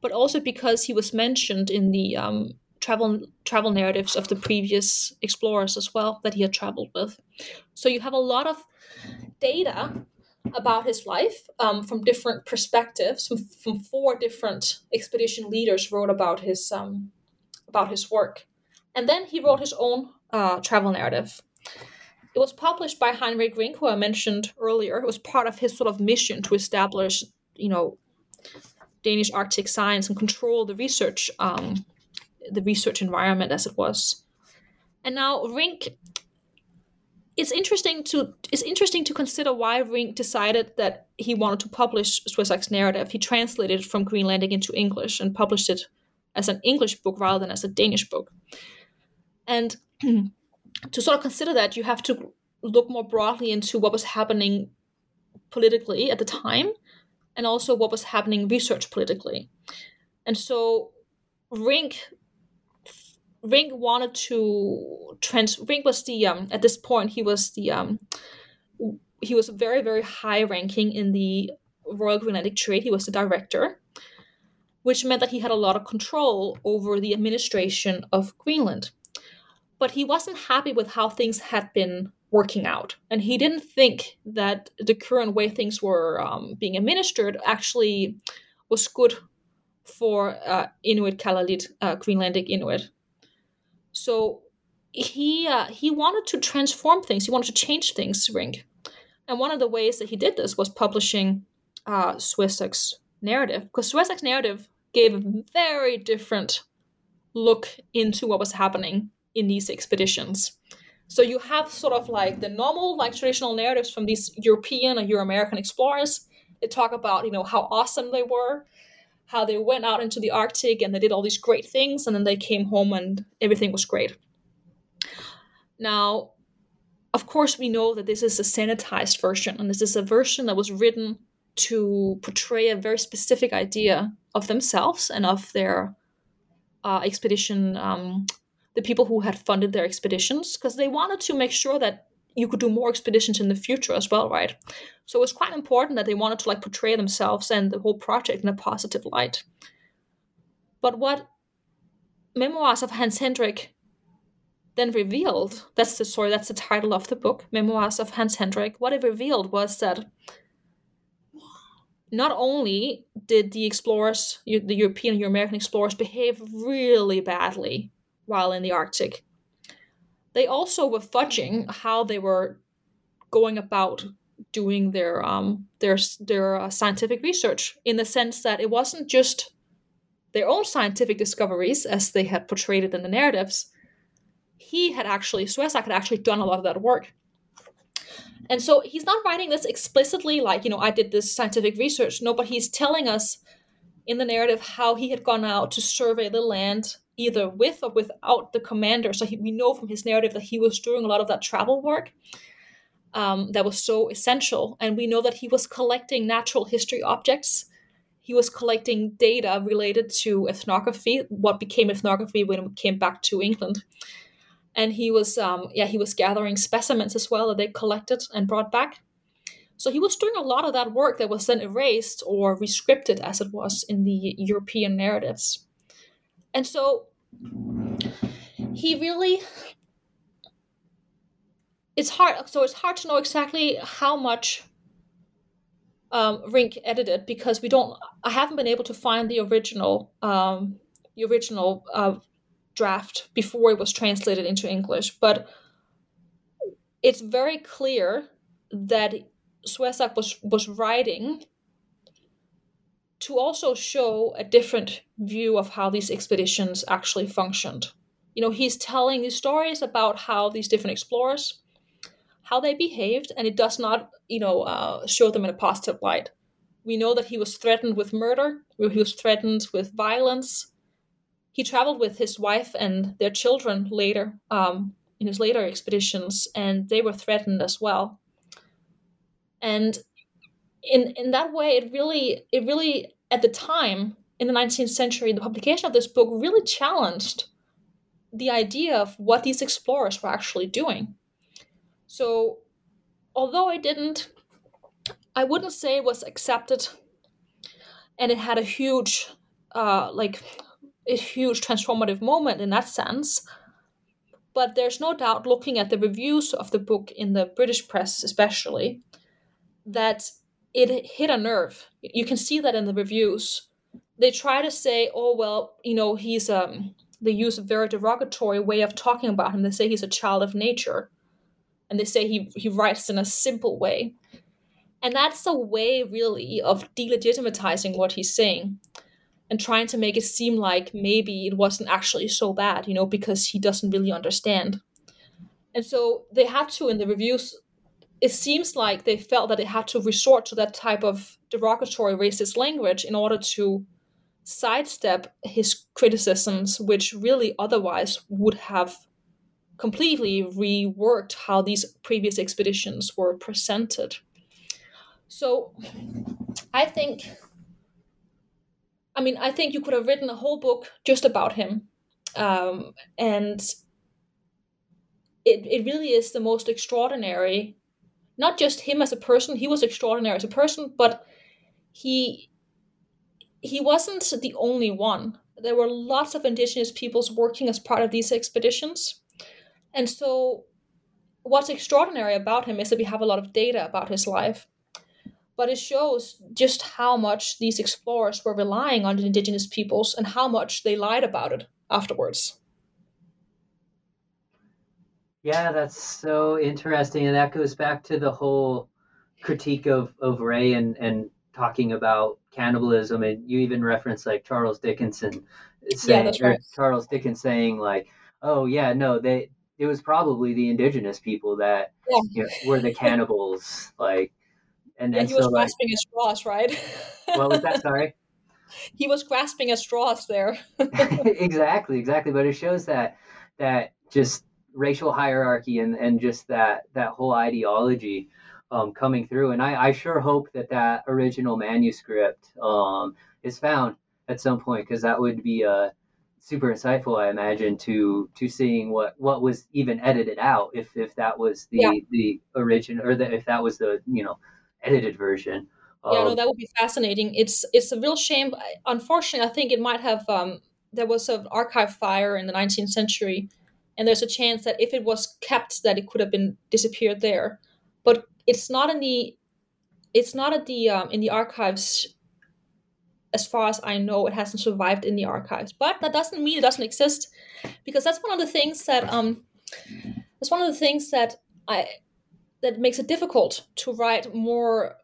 but also because he was mentioned in the um, travel travel narratives of the previous explorers as well that he had traveled with. So you have a lot of data about his life um, from different perspectives. From, from, four different expedition leaders wrote about his um, about his work, and then he wrote his own uh, travel narrative. It was published by Hinrich Rink, who I mentioned earlier. It was part of his sort of mission to establish, you know, Danish Arctic science and control the research um, the research environment as it was. And now Rink it's interesting to it's interesting to consider why Rink decided that he wanted to publish Suersaq's narrative. He translated it from Greenlandic into English and published it as an English book rather than as a Danish book. And to sort of consider that, you have to look more broadly into what was happening politically at the time and also what was happening research politically. And so Rink Rink wanted to trans. Rink was the um at this point he was the um he was very very high ranking in the Royal Greenlandic Trade. He was the director, which meant that he had a lot of control over the administration of Greenland. But he wasn't happy with how things had been working out. And he didn't think that the current way things were um, being administered actually was good for uh, Inuit Kalaallit, uh, Greenlandic Inuit. So he uh, he wanted to transform things. He wanted to change things, Rink. And one of the ways that he did this was publishing uh, Suersaq's narrative, because Suersaq's narrative gave a very different look into what was happening in these expeditions. So you have sort of like the normal, like traditional narratives from these European or Euro-American explorers. They talk about, you know, how awesome they were, how they went out into the Arctic and they did all these great things, and then they came home and everything was great. Now, of course, we know that this is a sanitized version, and this is a version that was written to portray a very specific idea of themselves and of their uh, expedition um, the people who had funded their expeditions because they wanted to make sure that you could do more expeditions in the future as well, right? So it was quite important that they wanted to like portray themselves and the whole project in a positive light. But what Memoirs of Hans Hendrik then revealed, that's the story, that's the title of the book, Memoirs of Hans Hendrik, what it revealed was that not only did the explorers, the European and American explorers, behave really badly while in the Arctic. They also were fudging how they were going about doing their um, their their uh, scientific research in the sense that it wasn't just their own scientific discoveries as they had portrayed it in the narratives. He had actually Suersaq had actually done a lot of that work. And so he's not writing this explicitly like, you know, I did this scientific research. No, but he's telling us in the narrative how he had gone out to survey the land either with or without the commander. So he, we know from his narrative that he was doing a lot of that travel work um, that was so essential. And we know that he was collecting natural history objects. He was collecting data related to ethnography, what became ethnography when it came back to England. And he was, um, yeah, he was gathering specimens as well that they collected and brought back. So he was doing a lot of that work that was then erased or rescripted as it was in the European narratives. And so he really it's hard so it's hard to know exactly how much um, Rink edited because we don't I haven't been able to find the original um, the original uh, draft before it was translated into English, but it's very clear that Suersaq was was writing to also show a different view of how these expeditions actually functioned. You know, he's telling these stories about how these different explorers, how they behaved, and it does not, you know, uh, show them in a positive light. We know that he was threatened with murder, he was threatened with violence. He traveled with his wife and their children later um, in his later expeditions, and they were threatened as well. And in in that way it really it really at the time in the 19th century the publication of this book really challenged the idea of what these explorers were actually doing. So although i didn't i wouldn't say it was accepted and it had a huge uh like a huge transformative moment in that sense but there's no doubt looking at the reviews of the book in the british press especially that it hit a nerve. You can see that in the reviews. They try to say, "Oh well, you know, he's um." They use a very derogatory way of talking about him. They say he's a child of nature, and they say he he writes in a simple way, and that's a way really of delegitimizing what he's saying, and trying to make it seem like maybe it wasn't actually so bad, you know, because he doesn't really understand. And so they have to in the reviews it seems like they felt that they had to resort to that type of derogatory racist language in order to sidestep his criticisms, which really otherwise would have completely reworked how these previous expeditions were presented. So I think, I mean, I think you could have written a whole book just about him. Um, and it, it really is the most extraordinary not just him as a person he was extraordinary as a person but he he wasn't the only one. There were lots of indigenous peoples working as part of these expeditions. And so what's extraordinary about him is that we have a lot of data about his life but it shows just how much these explorers were relying on the indigenous peoples and how much they lied about it afterwards yeah that's so interesting and that goes back to the whole critique of of Rae and and talking about cannibalism and you even reference like charles dickinson saying, yeah, right. charles dickens saying like oh yeah no they it was probably the indigenous people that yeah. you know, were the cannibals like and, yeah, and he was grasping like, at straws right what was that sorry he was grasping at straws there exactly exactly but it shows that that just racial hierarchy and and just that that whole ideology um, coming through and I, I sure hope that that original manuscript um, is found at some point because that would be a super insightful, I imagine, to to seeing what what was even edited out, if if that was the yeah. the origin or the, if that was the you know edited version. Yeah, um, no, that would be fascinating. It's it's a real shame. Unfortunately, I think it might have. Um, there was an archive fire in the 19th century, and there's a chance that if it was kept, that it could have been disappeared there. But it's not in the it's not at the um, in the archives as far as I know, it hasn't survived in the archives. But that doesn't mean it doesn't exist, because that's one of the things that um, that's one of the things that I that makes it difficult to write more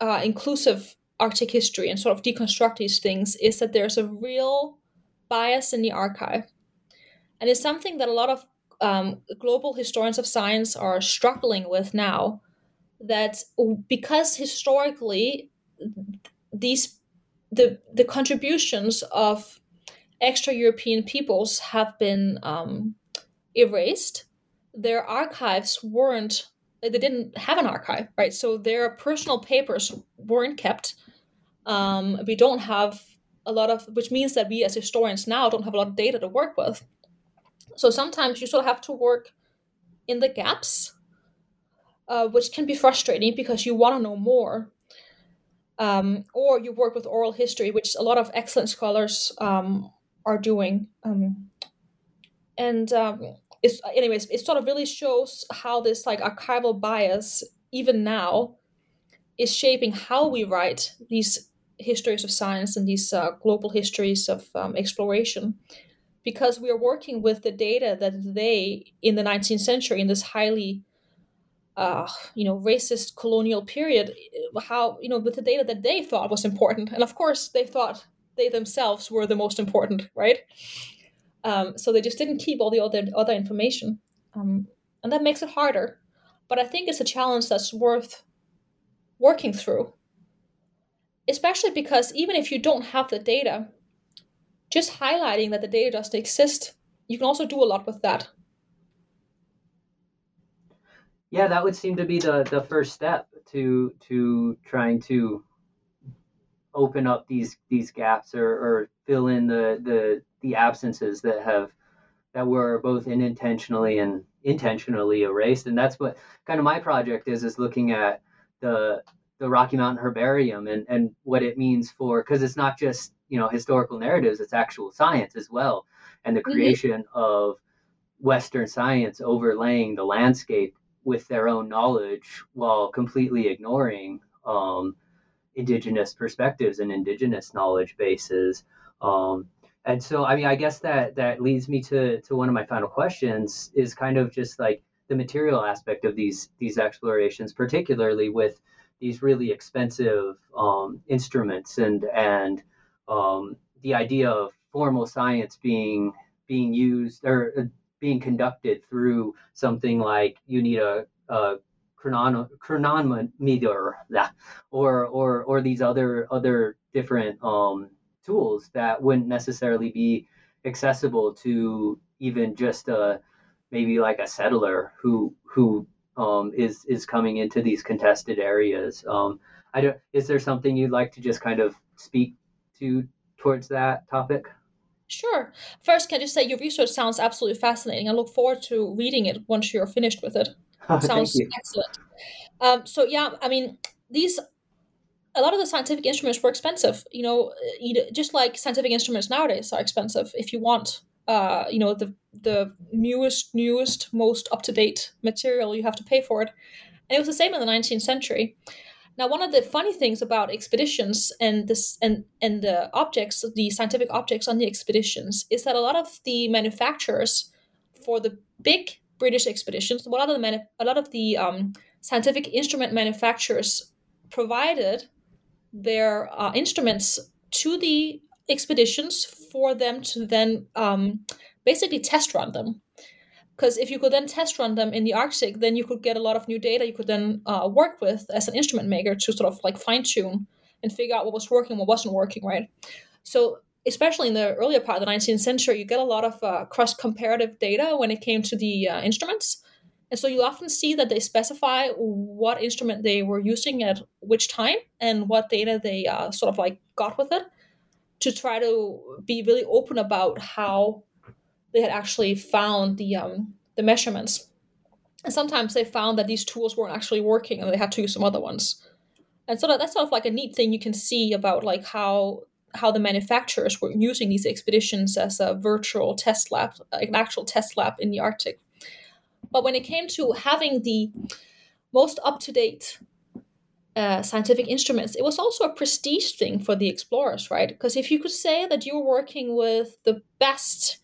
uh, inclusive Arctic history and sort of deconstruct these things. Is that there's a real bias in the archive, and it's something that a lot of um, global historians of science are struggling with now. That because historically these the the contributions of extra European peoples have been um, erased. Their archives weren't they didn't have an archive, right? So their personal papers weren't kept. Um, we don't have a lot of, which means that we as historians now don't have a lot of data to work with. So sometimes you sort of have to work in the gaps, uh, which can be frustrating because you want to know more um, or you work with oral history, which a lot of excellent scholars um, are doing. Um, and um, it's, anyways, it sort of really shows how this like archival bias, even now, is shaping how we write these histories of science and these uh, global histories of um, exploration because we are working with the data that they in the 19th century in this highly uh, you know, racist colonial period, how, you know, with the data that they thought was important. And of course, they thought they themselves were the most important, right? Um, so they just didn't keep all the other, other information. Um, and that makes it harder. But I think it's a challenge that's worth working through. Especially because even if you don't have the data, just highlighting that the data doesn't exist, you can also do a lot with that. Yeah that would seem to be the the first step to to trying to open up these these gaps or, or fill in the the the absences that have that were both unintentionally and intentionally erased. And that's what kind of my project is is looking at the the rocky mountain herbarium and and what it means for because it's not just you know historical narratives it's actual science as well and the mm-hmm. creation mm-hmm. of western science overlaying the landscape with their own knowledge while completely ignoring um, indigenous perspectives and indigenous knowledge bases. Um, and so, I mean, I guess that that leads me to to one of my final questions is kind of just like the material aspect of these these explorations, particularly with these really expensive um, instruments and and um, the idea of formal science being being used or uh, being conducted through something like you need a, a chronometer or or or these other other different um, tools that wouldn't necessarily be accessible to even just a maybe like a settler who who um, is is coming into these contested areas. Um, I don't. Is there something you'd like to just kind of speak to towards that topic? Sure. First, can I just say your research sounds absolutely fascinating. I look forward to reading it once you're finished with it. Oh, sounds excellent. Um, so yeah, I mean, these a lot of the scientific instruments were expensive. You know, just like scientific instruments nowadays are expensive. If you want uh, you know the the newest newest most up to date material you have to pay for it and it was the same in the 19th century now one of the funny things about expeditions and this and and the objects the scientific objects on the expeditions is that a lot of the manufacturers for the big british expeditions a lot of the manu- a lot of the um, scientific instrument manufacturers provided their uh, instruments to the expeditions for them to then um, basically test run them. Because if you could then test run them in the Arctic, then you could get a lot of new data you could then uh, work with as an instrument maker to sort of like fine tune and figure out what was working, what wasn't working, right? So, especially in the earlier part of the 19th century, you get a lot of uh, cross comparative data when it came to the uh, instruments. And so you often see that they specify what instrument they were using at which time and what data they uh, sort of like got with it to try to be really open about how they had actually found the um, the measurements. And sometimes they found that these tools weren't actually working and they had to use some other ones. And so that, that's sort of like a neat thing you can see about like how how the manufacturers were using these expeditions as a virtual test lab, like an actual test lab in the Arctic. But when it came to having the most up to date uh, scientific instruments, it was also a prestige thing for the explorers, right? Because if you could say that you were working with the best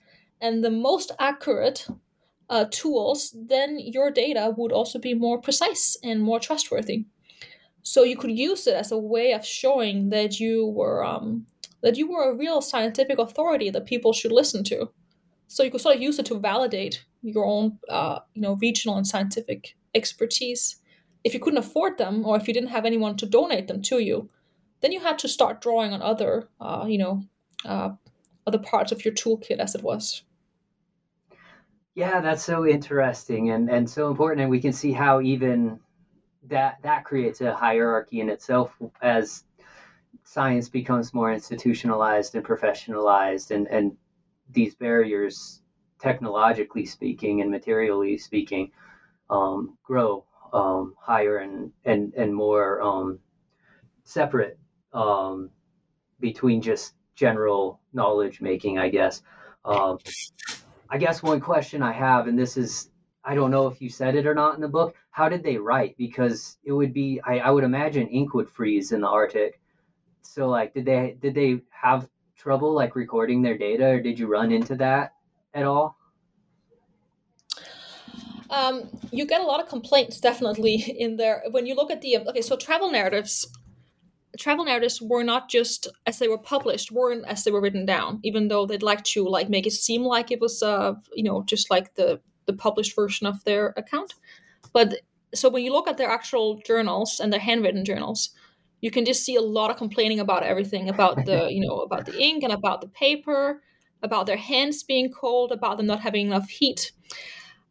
and the most accurate uh, tools, then your data would also be more precise and more trustworthy. So you could use it as a way of showing that you were um, that you were a real scientific authority that people should listen to. So you could sort of use it to validate your own, uh, you know, regional and scientific expertise if you couldn't afford them or if you didn't have anyone to donate them to you, then you had to start drawing on other, uh, you know, uh, other parts of your toolkit as it was. Yeah, that's so interesting and, and so important. And we can see how even that that creates a hierarchy in itself as science becomes more institutionalized and professionalized and, and these barriers technologically speaking and materially speaking um, grow um, higher and and and more um, separate um, between just general knowledge making, I guess. I guess one question I have, and this is I don't know if you said it or not in the book. How did they write? Because it would be I, I would imagine ink would freeze in the Arctic. So like, did they did they have trouble like recording their data, or did you run into that at all? um, you get a lot of complaints definitely in there when you look at the okay so travel narratives travel narratives were not just as they were published weren't as they were written down even though they'd like to like make it seem like it was uh you know just like the the published version of their account. But so when you look at their actual journals and their handwritten journals you can just see a lot of complaining about everything about the you know about the ink and about the paper about their hands being cold about them not having enough heat.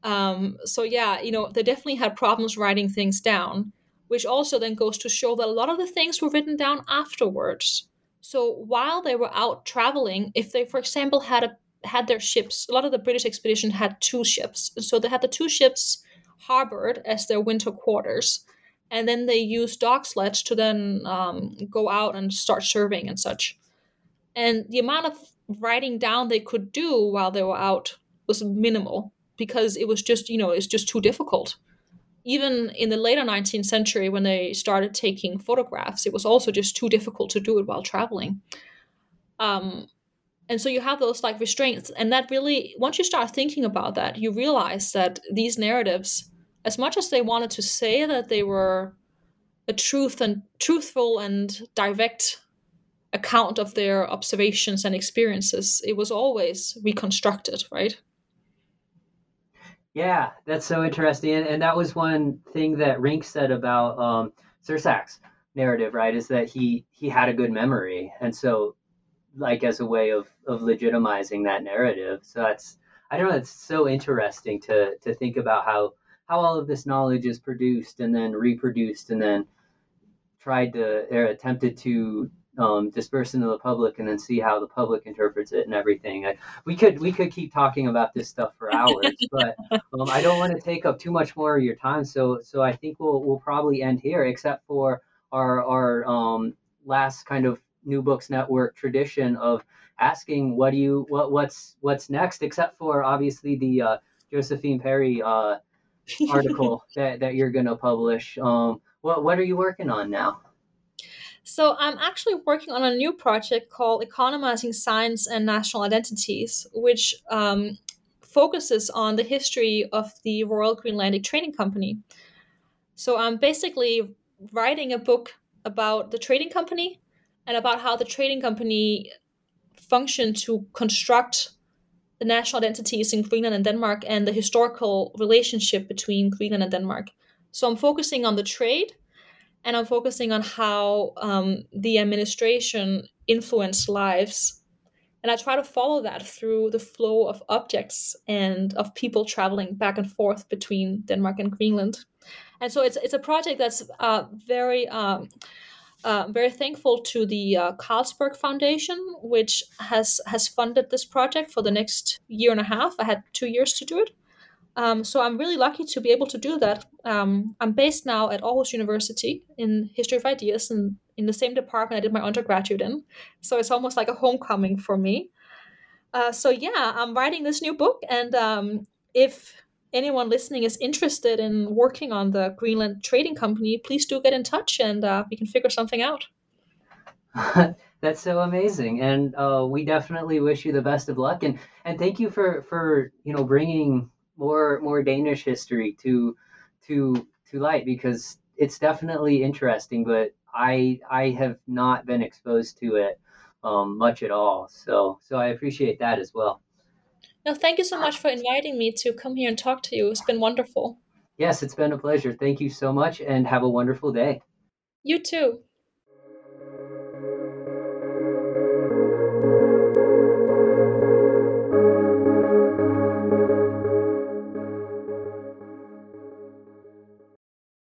Um, so yeah, you know, they definitely had problems writing things down, which also then goes to show that a lot of the things were written down afterwards. So while they were out traveling, if they, for example, had a had their ships, a lot of the British expedition had two ships. So they had the two ships harbored as their winter quarters, and then they used dog sleds to then um, go out and start surveying and such. And the amount of writing down they could do while they were out was minimal because it was just you know it's just too difficult even in the later 19th century when they started taking photographs it was also just too difficult to do it while traveling. Um, and so you have those like restraints and that really once you start thinking about that you realize that these narratives as much as they wanted to say that they were a truth and truthful and direct account of their observations and experiences it was always reconstructed right yeah, that's so interesting. And, and that was one thing that Rink said about um, Sursak's narrative, right? Is that he he had a good memory, and so like as a way of of legitimizing that narrative. So that's I don't know. It's so interesting to to think about how how all of this knowledge is produced and then reproduced and then tried to or attempted to um, disperse into the public and then see how the public interprets it and everything. I, we could we could keep talking about this stuff for hours, but um, I don't want to take up too much more of your time. So so I think we'll we'll probably end here, except for our our um, last kind of New Books Network tradition of asking what do you what what's what's next, except for obviously the uh, Josephine Perry uh, article that, that you're going to publish. Um, what what are you working on now? So I'm actually working on a new project called Economizing Science and National Identities, which um, focuses on the history of the Royal Greenlandic Trading Company. So I'm basically writing a book about the trading company and about how the trading company functioned to construct the national identities in Greenland and Denmark and the historical relationship between Greenland and Denmark. So I'm focusing on the trade and I'm focusing on how um, the administration influenced lives. And I try to follow that through the flow of objects and of people traveling back and forth between Denmark and Greenland. And so it's it's a project that's uh, very um, uh, very thankful to the uh, Carlsberg Foundation, which has has funded this project for the next year and a half. I had two years to do it, um, so I'm really lucky to be able to do that. Um, I'm based now at Aarhus University in History of Ideas and in the same department I did my undergraduate in. So it's almost like a homecoming for me. Uh, so yeah, I'm writing this new book, and um, if anyone listening is interested in working on the Greenland Trading Company, please do get in touch, and uh, we can figure something out. That's so amazing, and uh, we definitely wish you the best of luck. and And thank you for for you know bringing more more Danish history to to to light because it's definitely interesting, but I I have not been exposed to it um, much at all. So so I appreciate that as well. No, thank you so much for inviting me to come here and talk to you. It's been wonderful. Yes, it's been a pleasure. Thank you so much, and have a wonderful day. You too.